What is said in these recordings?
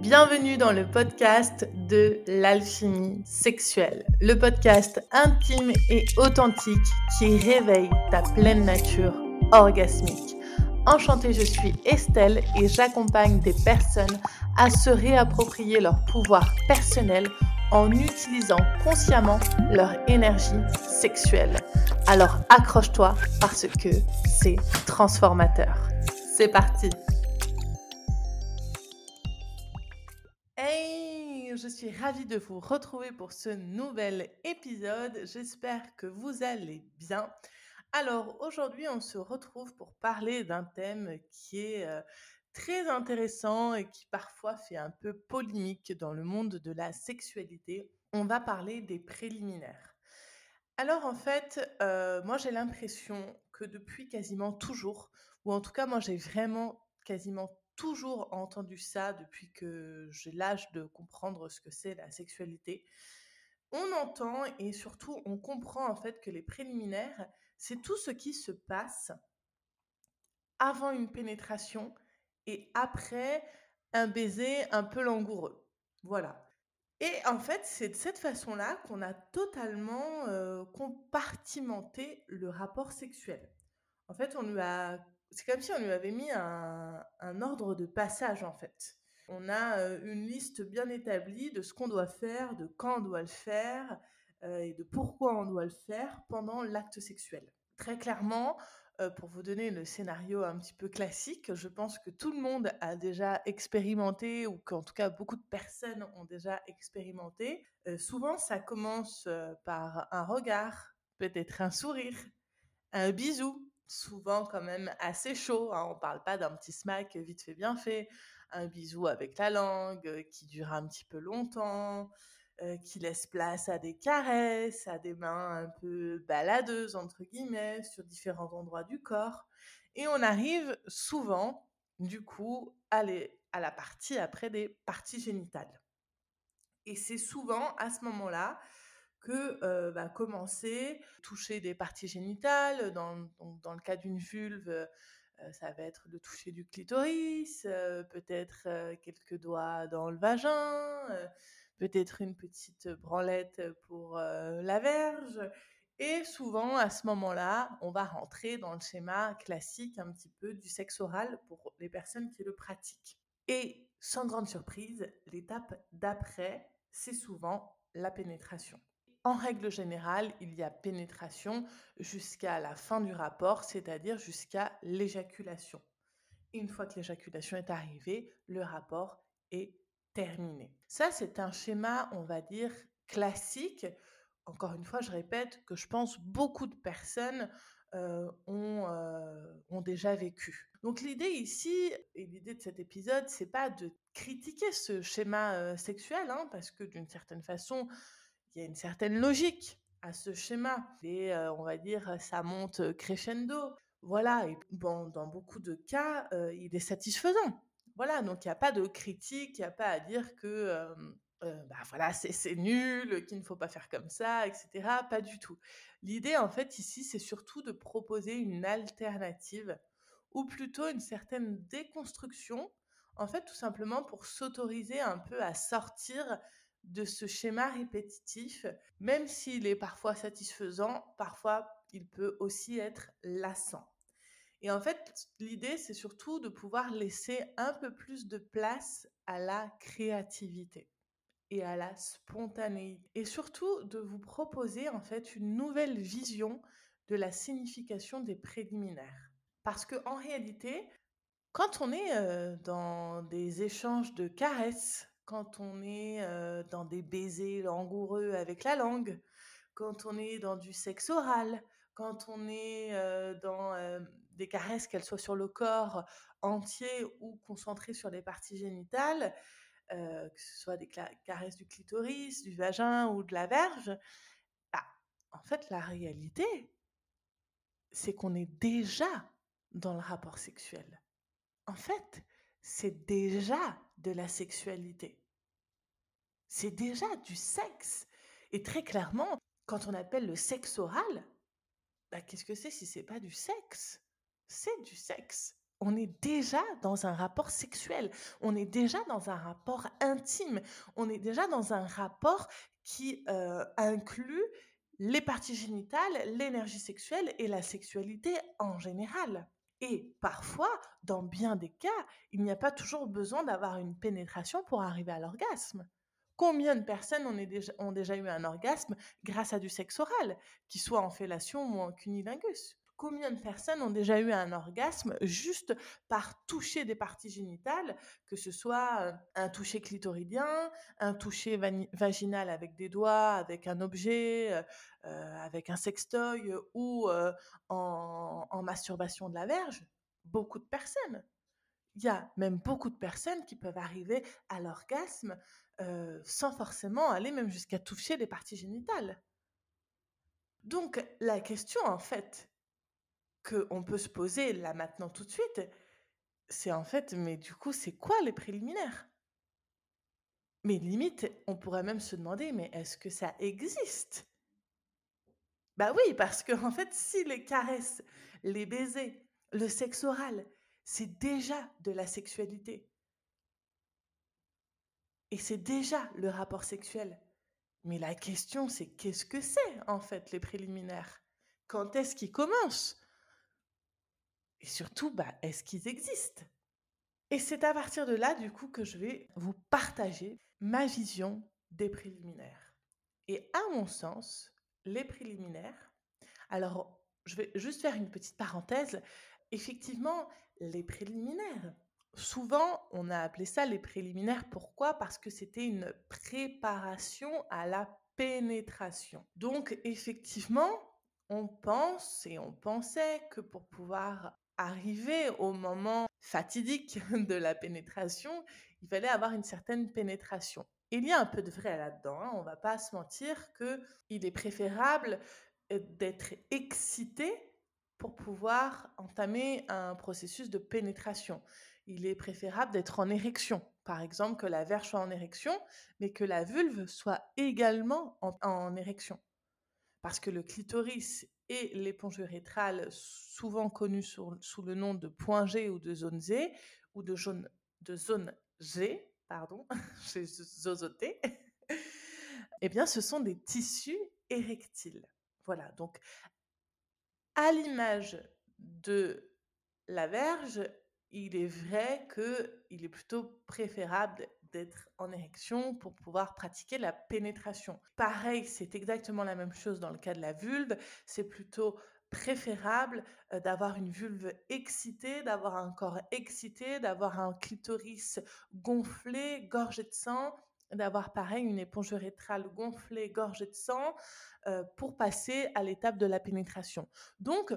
Bienvenue dans le podcast de l'alchimie sexuelle, le podcast intime et authentique qui réveille ta pleine nature orgasmique. Enchantée, je suis Estelle et j'accompagne des personnes à se réapproprier leur pouvoir personnel en utilisant consciemment leur énergie sexuelle. Alors accroche-toi parce que c'est transformateur. C'est parti suis ravie de vous retrouver pour ce nouvel épisode. J'espère que vous allez bien. Alors aujourd'hui, on se retrouve pour parler d'un thème qui est euh, très intéressant et qui parfois fait un peu polémique dans le monde de la sexualité. On va parler des préliminaires. Alors en fait, euh, moi j'ai l'impression que depuis quasiment toujours, ou en tout cas moi j'ai vraiment quasiment toujours entendu ça depuis que j'ai l'âge de comprendre ce que c'est la sexualité. On entend et surtout on comprend en fait que les préliminaires, c'est tout ce qui se passe avant une pénétration et après un baiser un peu langoureux. Voilà. Et en fait, c'est de cette façon-là qu'on a totalement euh, compartimenté le rapport sexuel. En fait, on lui a, c'est comme si on lui avait mis un, ordre de passage en fait. On a euh, une liste bien établie de ce qu'on doit faire, de quand on doit le faire euh, et de pourquoi on doit le faire pendant l'acte sexuel. Très clairement, euh, pour vous donner le scénario un petit peu classique, je pense que tout le monde a déjà expérimenté, ou qu'en tout cas beaucoup de personnes ont déjà expérimenté. Souvent, ça commence par un regard, peut-être un sourire, un bisou, souvent quand même assez chaud. Hein. on ne parle pas d'un petit smack vite fait bien fait, un bisou avec la langue qui dure un petit peu longtemps. Euh, qui laisse place à des caresses, à des mains un peu baladeuses, entre guillemets, sur différents endroits du corps. Et on arrive souvent, du coup, à la partie après des parties génitales. Et c'est souvent à ce moment-là que euh, va commencer toucher des parties génitales. Dans, le cas d'une vulve, euh, ça va être le toucher du clitoris, peut-être quelques doigts dans le vagin peut-être une petite branlette pour la verge. Et souvent, à ce moment-là, on va rentrer dans le schéma classique un petit peu du sexe oral pour les personnes qui le pratiquent. Et sans grande surprise, l'étape d'après, c'est souvent la pénétration. En règle générale, il y a pénétration jusqu'à la fin du rapport, c'est-à-dire jusqu'à l'éjaculation. Une fois que l'éjaculation est arrivée, le rapport est terminé. Ça, c'est un schéma, on va dire, classique. Encore une fois, je répète que je pense beaucoup de personnes euh, ont, euh, ont, déjà vécu. Donc l'idée ici, et l'idée de cet épisode, c'est pas de critiquer ce schéma euh, sexuel, hein, parce que d'une certaine façon, il y a une certaine logique à ce schéma. Et on va dire, ça monte crescendo. Voilà, et bon, dans beaucoup de cas, il est satisfaisant. Voilà, donc il n'y a pas de critique, il n'y a pas à dire que bah voilà, c'est nul, qu'il ne faut pas faire comme ça, etc. Pas du tout. L'idée, en fait, ici, c'est surtout de proposer une alternative ou plutôt une certaine déconstruction, en fait, tout simplement pour s'autoriser un peu à sortir de ce schéma répétitif, même s'il est parfois satisfaisant, parfois il peut aussi être lassant. Et en fait, l'idée, c'est surtout de pouvoir laisser un peu plus de place à la créativité et à la spontanéité. Et surtout de vous proposer en fait une nouvelle vision de la signification des préliminaires. Parce que en réalité, quand on est euh, dans des échanges de caresses, quand on est euh, dans des baisers langoureux avec la langue, quand on est dans du sexe oral, quand on est euh, dans des caresses, qu'elles soient sur le corps entier ou concentrées sur les parties génitales, euh, que ce soit des caresses du clitoris, du vagin ou de la verge, bah, en fait, la réalité, c'est qu'on est déjà dans le rapport sexuel. En fait, c'est déjà de la sexualité. C'est déjà du sexe. Et très clairement, quand on appelle le sexe oral, bah, qu'est-ce que c'est si c'est pas du sexe? C'est du sexe. on est déjà dans un rapport sexuel, on est déjà dans un rapport intime, on est déjà dans un rapport qui euh, inclut les parties génitales, l'énergie sexuelle et la sexualité en général. Et parfois, dans bien des cas, il n'y a pas toujours besoin d'avoir une pénétration pour arriver à l'orgasme. Combien de personnes ont déjà, eu un orgasme grâce à du sexe oral, qu'il soit en fellation ou en cunilingus? Combien de personnes ont déjà eu un orgasme juste par toucher des parties génitales, que ce soit un toucher clitoridien, un toucher vaginal avec des doigts, avec un objet, avec un sextoy ou en masturbation de la verge? Beaucoup de personnes. Il y a même beaucoup de personnes qui peuvent arriver à l'orgasme sans forcément aller même jusqu'à toucher les parties génitales. Donc la question en fait qu'on peut se poser là maintenant tout de suite, c'est en fait, mais du coup, c'est quoi les préliminaires? Mais limite, on pourrait même se demander, mais est-ce que ça existe? Bah oui, parce que en fait, si les caresses, les baisers, le sexe oral, c'est déjà de la sexualité. Et c'est déjà le rapport sexuel. Mais la question, c'est qu'est-ce que c'est en fait les préliminaires? Quand est-ce qu'ils commencent? Et surtout, bah, est-ce qu'ils existent? Et c'est à partir de là, du coup, que je vais vous partager ma vision des préliminaires. Et à mon sens, les préliminaires, alors je vais juste faire une petite parenthèse, effectivement, les préliminaires, souvent on a appelé ça les préliminaires, pourquoi? Parce que c'était une préparation à la pénétration. Donc effectivement, on pense et on pensait que pour pouvoir arriver au moment fatidique de la pénétration, il fallait avoir une certaine pénétration. Il y a un peu de vrai là-dedans, hein. on ne va pas se mentir qu'il est préférable euh, d'être excité pour pouvoir entamer un processus de pénétration. Il est préférable d'être en érection, par exemple que la verge soit en érection, mais que la vulve soit également en, érection. Parce que le clitoris et l'éponge urétrale, souvent connue sous le nom de point G ou de zone Z, ou de, jaune, de zone G, pardon, j'ai zozoté, eh bien, ce sont des tissus érectiles. Voilà, donc à l'image de la verge, il est vrai qu'il est plutôt préférable d'être en érection pour pouvoir pratiquer la pénétration. Pareil, c'est exactement la même chose dans le cas de la vulve. C'est plutôt préférable euh, d'avoir une vulve excitée, d'avoir un corps excité, d'avoir un clitoris gonflé, gorgé de sang, d'avoir pareil une éponge urétrale gonflée, gorgée de sang, euh, pour passer à l'étape de la pénétration. Donc,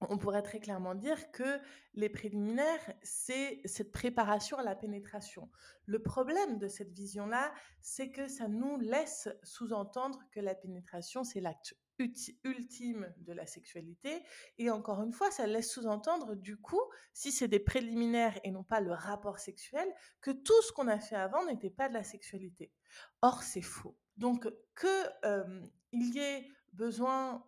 on pourrait très clairement dire que les préliminaires, c'est cette préparation à la pénétration. Le problème de cette vision-là, c'est que ça nous laisse sous-entendre que la pénétration, c'est l'acte ultime de la sexualité. Et encore une fois, ça laisse sous-entendre, du coup, si c'est des préliminaires et non pas le rapport sexuel, que tout ce qu'on a fait avant n'était pas de la sexualité. Or, c'est faux. Donc, qu'il y ait besoin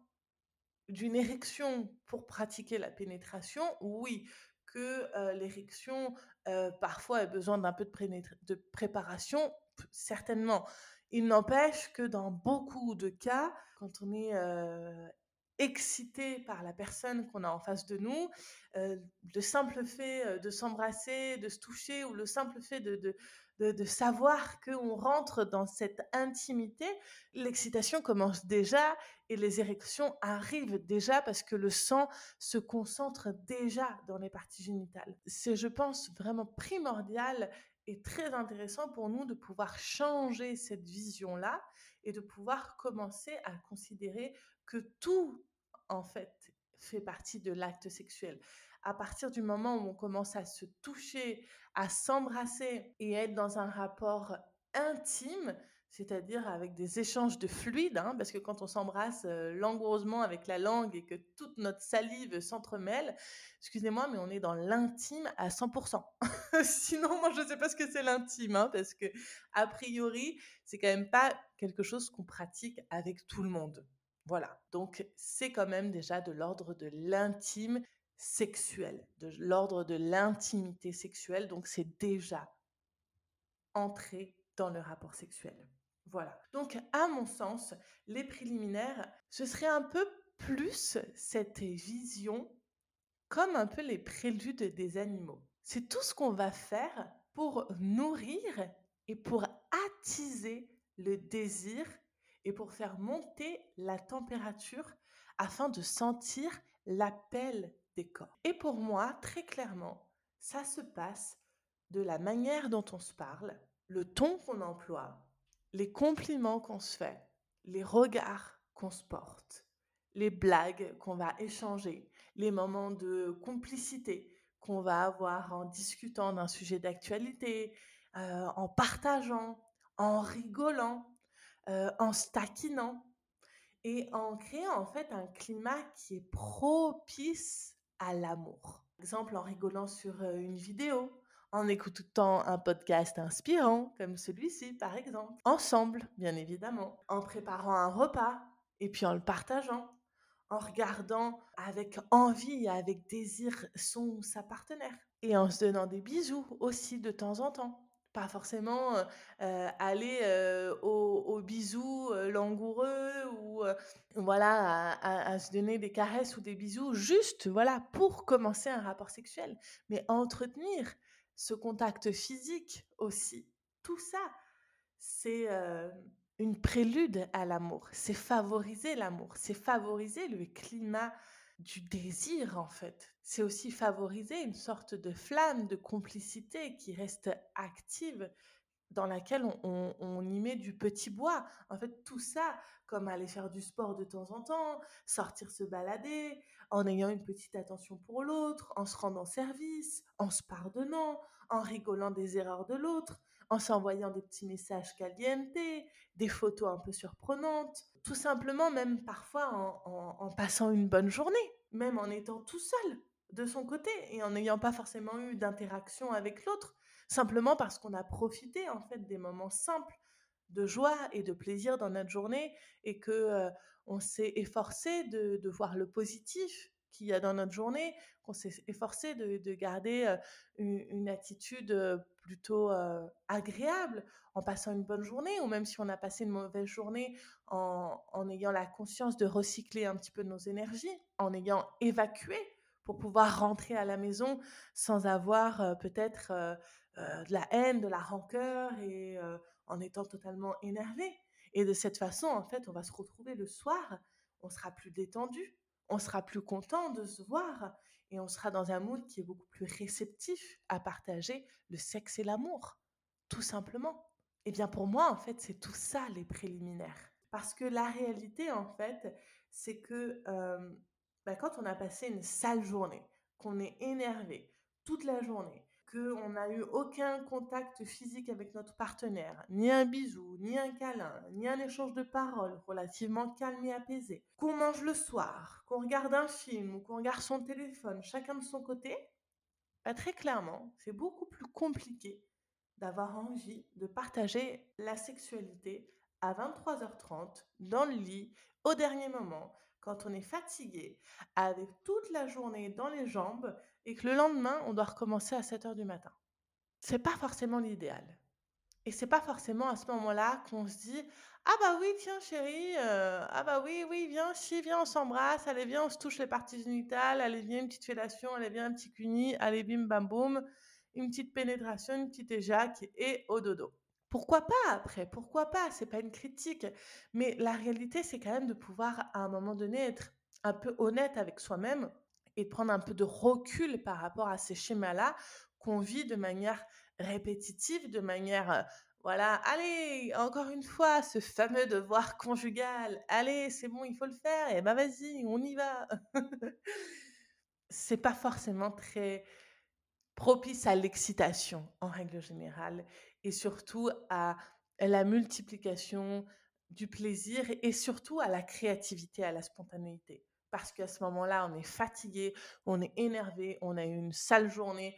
d'une érection pour pratiquer la pénétration, oui. Que l'érection, parfois, ait besoin d'un peu de préparation, certainement. Il n'empêche que dans beaucoup de cas, quand on est excité par la personne qu'on a en face de nous, le simple fait de s'embrasser, de se toucher, ou le simple fait de, de, savoir qu'on rentre dans cette intimité, l'excitation commence déjà et les érections arrivent déjà parce que le sang se concentre déjà dans les parties génitales. C'est, je pense, vraiment primordial et très intéressant pour nous de pouvoir changer cette vision-là et de pouvoir commencer à considérer que tout, en fait, fait partie de l'acte sexuel. À partir du moment où on commence à se toucher, à s'embrasser et être dans un rapport intime, c'est-à-dire avec des échanges de fluides, hein, parce que quand on s'embrasse euh, langoureusement avec la langue et que toute notre salive s'entremêle, excusez-moi, mais on est dans l'intime à 100%. Sinon, moi, je ne sais pas ce que c'est l'intime, hein, parce que a priori, c'est quand même pas quelque chose qu'on pratique avec tout le monde. Voilà, donc c'est quand même déjà de l'ordre de l'intime sexuel, de l'ordre de l'intimité sexuelle. Donc, c'est déjà entrer dans le rapport sexuel. Voilà. Donc, à mon sens, les préliminaires, ce serait un peu plus cette vision comme un peu les préludes des animaux. C'est tout ce qu'on va faire pour nourrir et pour attiser le désir et pour faire monter la température afin de sentir l'appel des corps. Et pour moi, très clairement, ça se passe de la manière dont on se parle, le ton qu'on emploie, les compliments qu'on se fait, les regards qu'on se porte, les blagues qu'on va échanger, les moments de complicité qu'on va avoir en discutant d'un sujet d'actualité, euh, en partageant, en rigolant, euh, en se taquinant et en créant en fait un climat qui est propice à l'amour. Par exemple, en rigolant sur euh, une vidéo, en écoutant un podcast inspirant comme celui-ci par exemple, ensemble bien évidemment, en préparant un repas et puis en le partageant, en regardant avec envie et avec désir son ou sa partenaire et en se donnant des bisous aussi de temps en temps. Pas forcément aller au, bisou langoureux ou voilà à, se donner des caresses ou des bisous juste voilà pour commencer un rapport sexuel, mais entretenir ce contact physique aussi. Tout ça, c'est une prélude à l'amour, c'est favoriser l'amour, c'est favoriser le climat du désir en fait. C'est aussi favoriser une sorte de flamme de complicité qui reste active, dans laquelle on, y met du petit bois. En fait, tout ça, comme aller faire du sport de temps en temps, sortir se balader, en ayant une petite attention pour l'autre, en se rendant service, en se pardonnant, en rigolant des erreurs de l'autre, en s'envoyant des petits messages caliente, des photos un peu surprenantes, tout simplement même parfois en, passant une bonne journée, même en étant tout seul de son côté et en n'ayant pas forcément eu d'interaction avec l'autre, simplement parce qu'on a profité en fait des moments simples de joie et de plaisir dans notre journée et que euh, on s'est efforcé de, voir le positif qu'il y a dans notre journée, qu'on s'est efforcé de, garder euh, une, attitude euh, plutôt agréable en passant une bonne journée, ou même si on a passé une mauvaise journée, en, ayant la conscience de recycler un petit peu nos énergies, en ayant évacué pour pouvoir rentrer à la maison sans avoir peut-être de la haine, de la rancœur et en étant totalement énervé. Et de cette façon, en fait, on va se retrouver le soir, on sera plus détendu, on sera plus content de se voir et on sera dans un mood qui est beaucoup plus réceptif à partager le sexe et l'amour, tout simplement. Et bien pour moi, en fait, c'est tout ça les préliminaires. Parce que la réalité, en fait, c'est que bah, quand on a passé une sale journée, qu'on est énervé toute la journée, qu'on n'a eu aucun contact physique avec notre partenaire, ni un bisou, ni un câlin, ni un échange de paroles relativement calme et apaisé, qu'on mange le soir, qu'on regarde un film ou qu'on regarde son téléphone, chacun de son côté, bah, très clairement, c'est beaucoup plus compliqué d'avoir envie de partager la sexualité à 23h30 dans le lit au dernier moment quand on est fatigué avec toute la journée dans les jambes et que le lendemain on doit recommencer à 7h du matin. C'est pas forcément l'idéal. Et c'est pas forcément à ce moment-là qu'on se dit ah bah oui tiens chérie euh, ah bah oui oui viens si viens on s'embrasse allez viens on se touche les parties génitales allez viens une petite fellation allez viens un petit cuni allez bim bam boum une petite pénétration, une petite éjac et au dodo. Pourquoi pas après? Pourquoi pas? C'est pas une critique. Mais la réalité, c'est quand même de pouvoir, à un moment donné, être un peu honnête avec soi-même et prendre un peu de recul par rapport à ces schémas-là qu'on vit de manière répétitive, de manière, euh, voilà, allez, encore une fois, ce fameux devoir conjugal, allez, c'est bon, il faut le faire, et ben vas-y, on y va. c'est pas forcément très propice à l'excitation en règle générale et surtout à la multiplication du plaisir et surtout à la créativité, à la spontanéité. Parce qu'à ce moment-là, on est fatigué, on est énervé, on a eu une sale journée,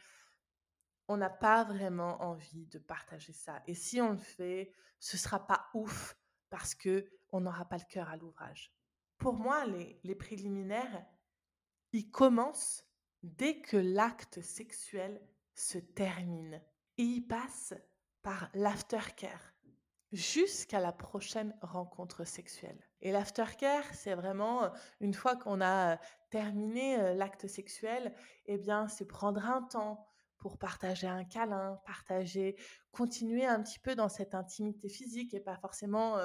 on n'a pas vraiment envie de partager ça. Et si on le fait, ce sera pas ouf parce que on n'aura pas le cœur à l'ouvrage. Pour moi, les, les préliminaires, ils commencent dès que l'acte sexuel se termine. Et il passe par l'aftercare jusqu'à la prochaine rencontre sexuelle. Et l'aftercare, c'est vraiment euh, une fois qu'on a euh, terminé euh, l'acte sexuel, eh bien, c'est prendre un temps pour partager un câlin, partager, continuer un petit peu dans cette intimité physique et pas forcément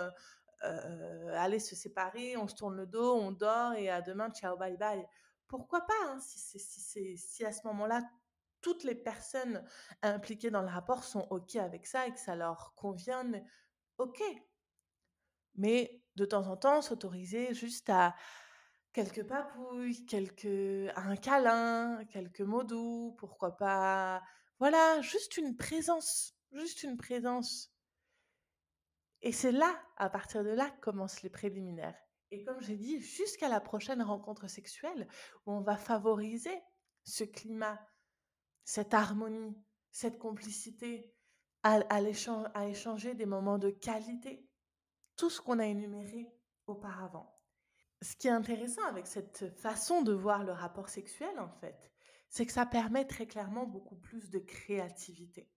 aller se séparer, on se tourne le dos, on dort et à demain, ciao, bye bye. Pourquoi pas, hein, si, si, si à ce moment-là, toutes les personnes impliquées dans le rapport sont OK avec ça et que ça leur convienne, OK. Mais de temps en temps, s'autoriser juste à quelques papouilles, quelques un câlin, quelques mots doux, pourquoi pas voilà, juste une présence, juste une présence. Et c'est là, à partir de là, commencent les préliminaires. Et comme j'ai dit, jusqu'à la prochaine rencontre sexuelle, où on va favoriser ce climat, cette harmonie, cette complicité, à, échanger des moments de qualité, tout ce qu'on a énuméré auparavant. Ce qui est intéressant avec cette façon de voir le rapport sexuel, en fait, c'est que ça permet très clairement beaucoup plus de créativité.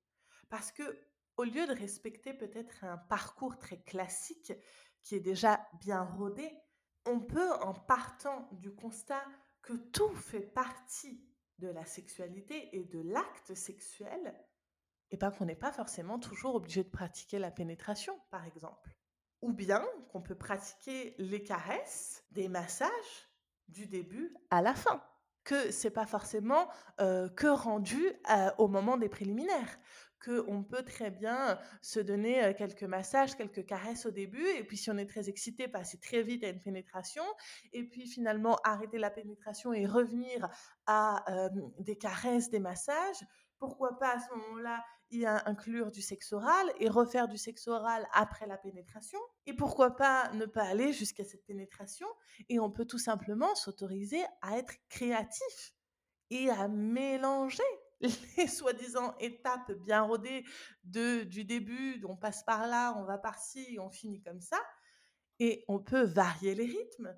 Parce que, au lieu de respecter peut-être un parcours très classique qui est déjà bien rodé, on peut, en partant du constat que tout fait partie de la sexualité et de l'acte sexuel, et pas qu'on n'est pas forcément toujours obligé de pratiquer la pénétration, par exemple. Ou bien qu'on peut pratiquer les caresses, des massages du début à la fin que c'est pas forcément que rendu au moment des préliminaires, que on peut très bien se donner quelques massages, quelques caresses au début, et puis si on est très excité, passer très vite à une pénétration, et puis finalement arrêter la pénétration et revenir à des caresses, des massages. Pourquoi pas à ce moment-là y inclure du sexe oral et refaire du sexe oral après la pénétration. Et pourquoi pas ne pas aller jusqu'à cette pénétration et on peut tout simplement s'autoriser à être créatif et à mélanger les soi-disant étapes bien rodées de, du début, on passe par là, on va par ci, on finit comme ça. Et on peut varier les rythmes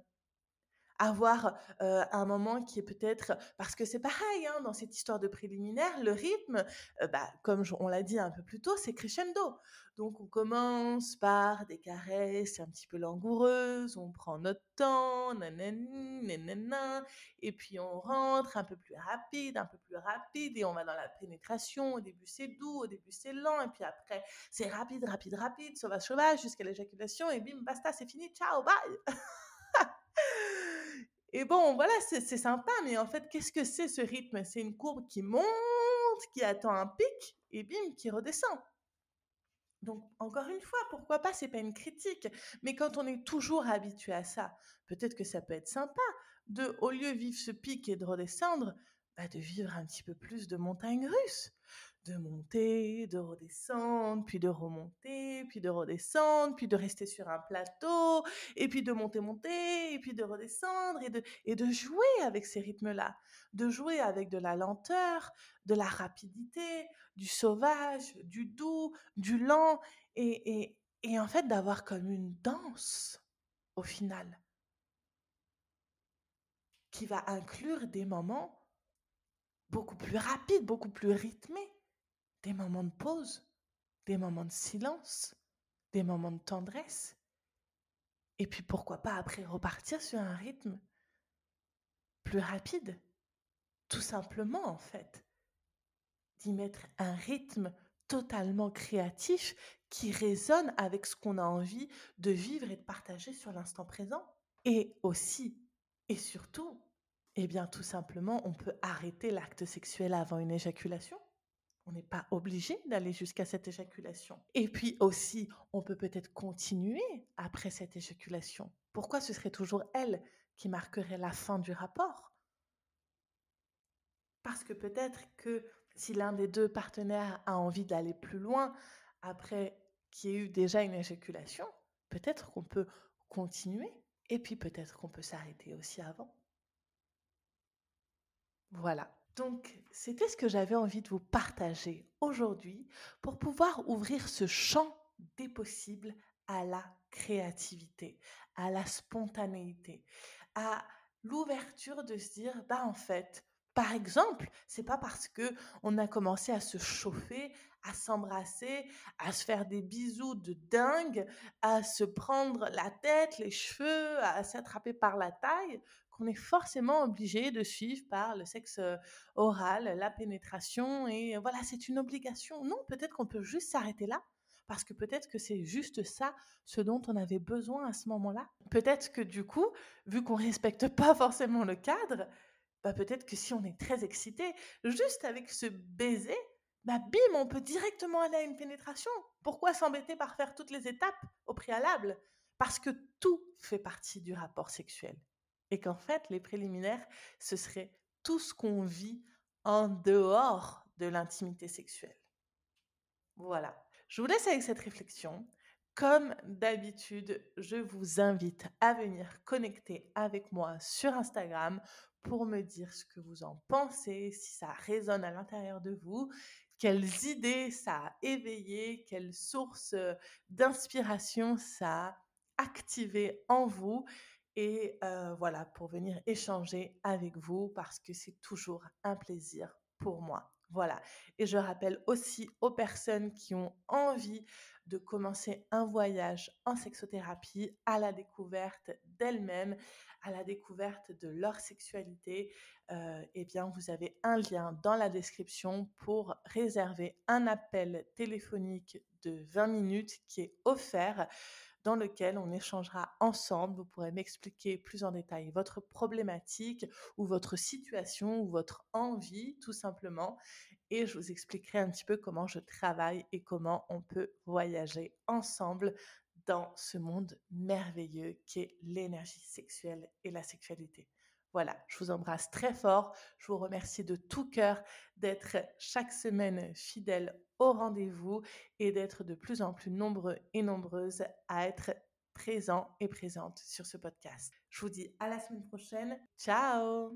avoir un moment qui est peut-être parce que c'est pareil hein, dans cette histoire de préliminaire, le rythme, bah, comme on l'a dit un peu plus tôt, c'est crescendo. Donc on commence par des caresses un petit peu langoureuses, on prend notre temps, nanana, et puis on rentre un peu plus rapide, un peu plus rapide, et on va dans la pénétration. Au début c'est doux, au début c'est lent, et puis après c'est rapide, rapide, rapide, sauvage, sauvage, jusqu'à l'éjaculation, et bim, basta, c'est fini, ciao, bye Et bon, voilà, c'est sympa, mais en fait, qu'est-ce que c'est ce rythme? C'est une courbe qui monte, qui attend un pic, et bim, qui redescend. Donc, encore une fois, pourquoi pas C'est pas une critique. Mais quand on est toujours habitué à ça, peut-être que ça peut être sympa de, au lieu de vivre ce pic et de redescendre, bah, de vivre un petit peu plus de montagne russe de monter, de redescendre, puis de remonter, puis de redescendre, puis de rester sur un plateau, et puis de monter, monter, et puis de redescendre, et de, et de jouer avec ces rythmes-là, de jouer avec de la lenteur, de la rapidité, du sauvage, du doux, du lent, et, et, et en fait d'avoir comme une danse au final, qui va inclure des moments beaucoup plus rapides, beaucoup plus rythmés des moments de pause, des moments de silence, des moments de tendresse. Et puis pourquoi pas après repartir sur un rythme plus rapide. Tout simplement en fait. D'y mettre un rythme totalement créatif qui résonne avec ce qu'on a envie de vivre et de partager sur l'instant présent. Et aussi, et surtout, eh bien tout simplement, on peut arrêter l'acte sexuel avant une éjaculation. On n'est pas obligé d'aller jusqu'à cette éjaculation. Et puis aussi, on peut peut-être continuer après cette éjaculation. Pourquoi ce serait toujours elle qui marquerait la fin du rapport? Parce que peut-être que si l'un des deux partenaires a envie d'aller plus loin après qu'il y ait eu déjà une éjaculation, peut-être qu'on peut continuer et puis peut-être qu'on peut s'arrêter aussi avant. Voilà. Donc, c'était ce que j'avais envie de vous partager aujourd'hui pour pouvoir ouvrir ce champ des possibles à la créativité, à la spontanéité, à l'ouverture de se dire, bah en fait, Par exemple, c'est pas parce que on a commencé à se chauffer, à s'embrasser, à se faire des bisous de dingue, à se prendre la tête, les cheveux, à s'attraper par la taille, qu'on est forcément obligé de suivre par le sexe euh, oral, la pénétration et voilà, c'est une obligation. Non, peut-être qu'on peut juste s'arrêter là parce que peut-être que c'est juste ça ce dont on avait besoin à ce moment-là. Peut-être que du coup, vu qu'on respecte pas forcément le cadre, bah peut-être que si on est très excité, juste avec ce baiser, bah bim, on peut directement aller à une pénétration. Pourquoi s'embêter par faire toutes les étapes au préalable? Parce que tout fait partie du rapport sexuel. Et qu'en fait, les préliminaires, ce serait tout ce qu'on vit en dehors de l'intimité sexuelle. Voilà. Je vous laisse avec cette réflexion. Comme d'habitude, je vous invite à venir connecter avec moi sur Instagram pour me dire ce que vous en pensez, si ça résonne à l'intérieur de vous, quelles idées ça a éveillé, quelles sources d'inspiration ça a activé en vous. Et voilà, pour venir échanger avec vous parce que c'est toujours un plaisir pour moi. Voilà. Et je rappelle aussi aux personnes qui ont envie de commencer un voyage en sexothérapie à la découverte d'elles-mêmes, à la découverte de leur sexualité, euh, eh bien, vous avez un lien dans la description pour réserver un appel téléphonique de 20 minutes qui est offert dans lequel on échangera ensemble. Vous pourrez m'expliquer plus en détail votre problématique ou votre situation ou votre envie, tout simplement. Et je vous expliquerai un petit peu comment je travaille et comment on peut voyager ensemble dans ce monde merveilleux qui est l'énergie sexuelle et la sexualité. Voilà, je vous embrasse très fort. Je vous remercie de tout cœur d'être chaque semaine fidèle au rendez-vous et d'être de plus en plus nombreux et nombreuses à être présents et présentes sur ce podcast. Je vous dis à la semaine prochaine. Ciao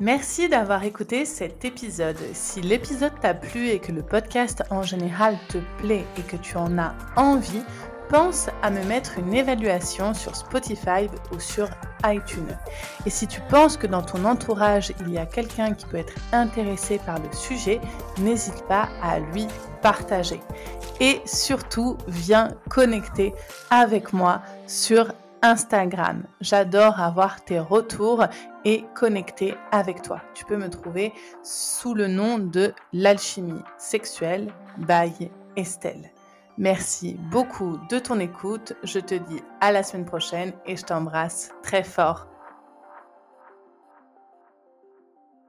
Merci d'avoir écouté cet épisode. Si l'épisode t'a plu et que le podcast en général te plaît et que tu en as envie, pense à me mettre une évaluation sur Spotify ou sur iTunes. Et si tu penses que dans ton entourage, il y a quelqu'un qui peut être intéressé par le sujet, n'hésite pas à lui partager. Et surtout, viens connecter avec moi sur Instagram. J'adore avoir tes retours et connecter avec toi. Tu peux me trouver sous le nom de l'alchimie sexuelle by Estelle. Merci beaucoup de ton écoute. Je te dis à la semaine prochaine et je t'embrasse très fort.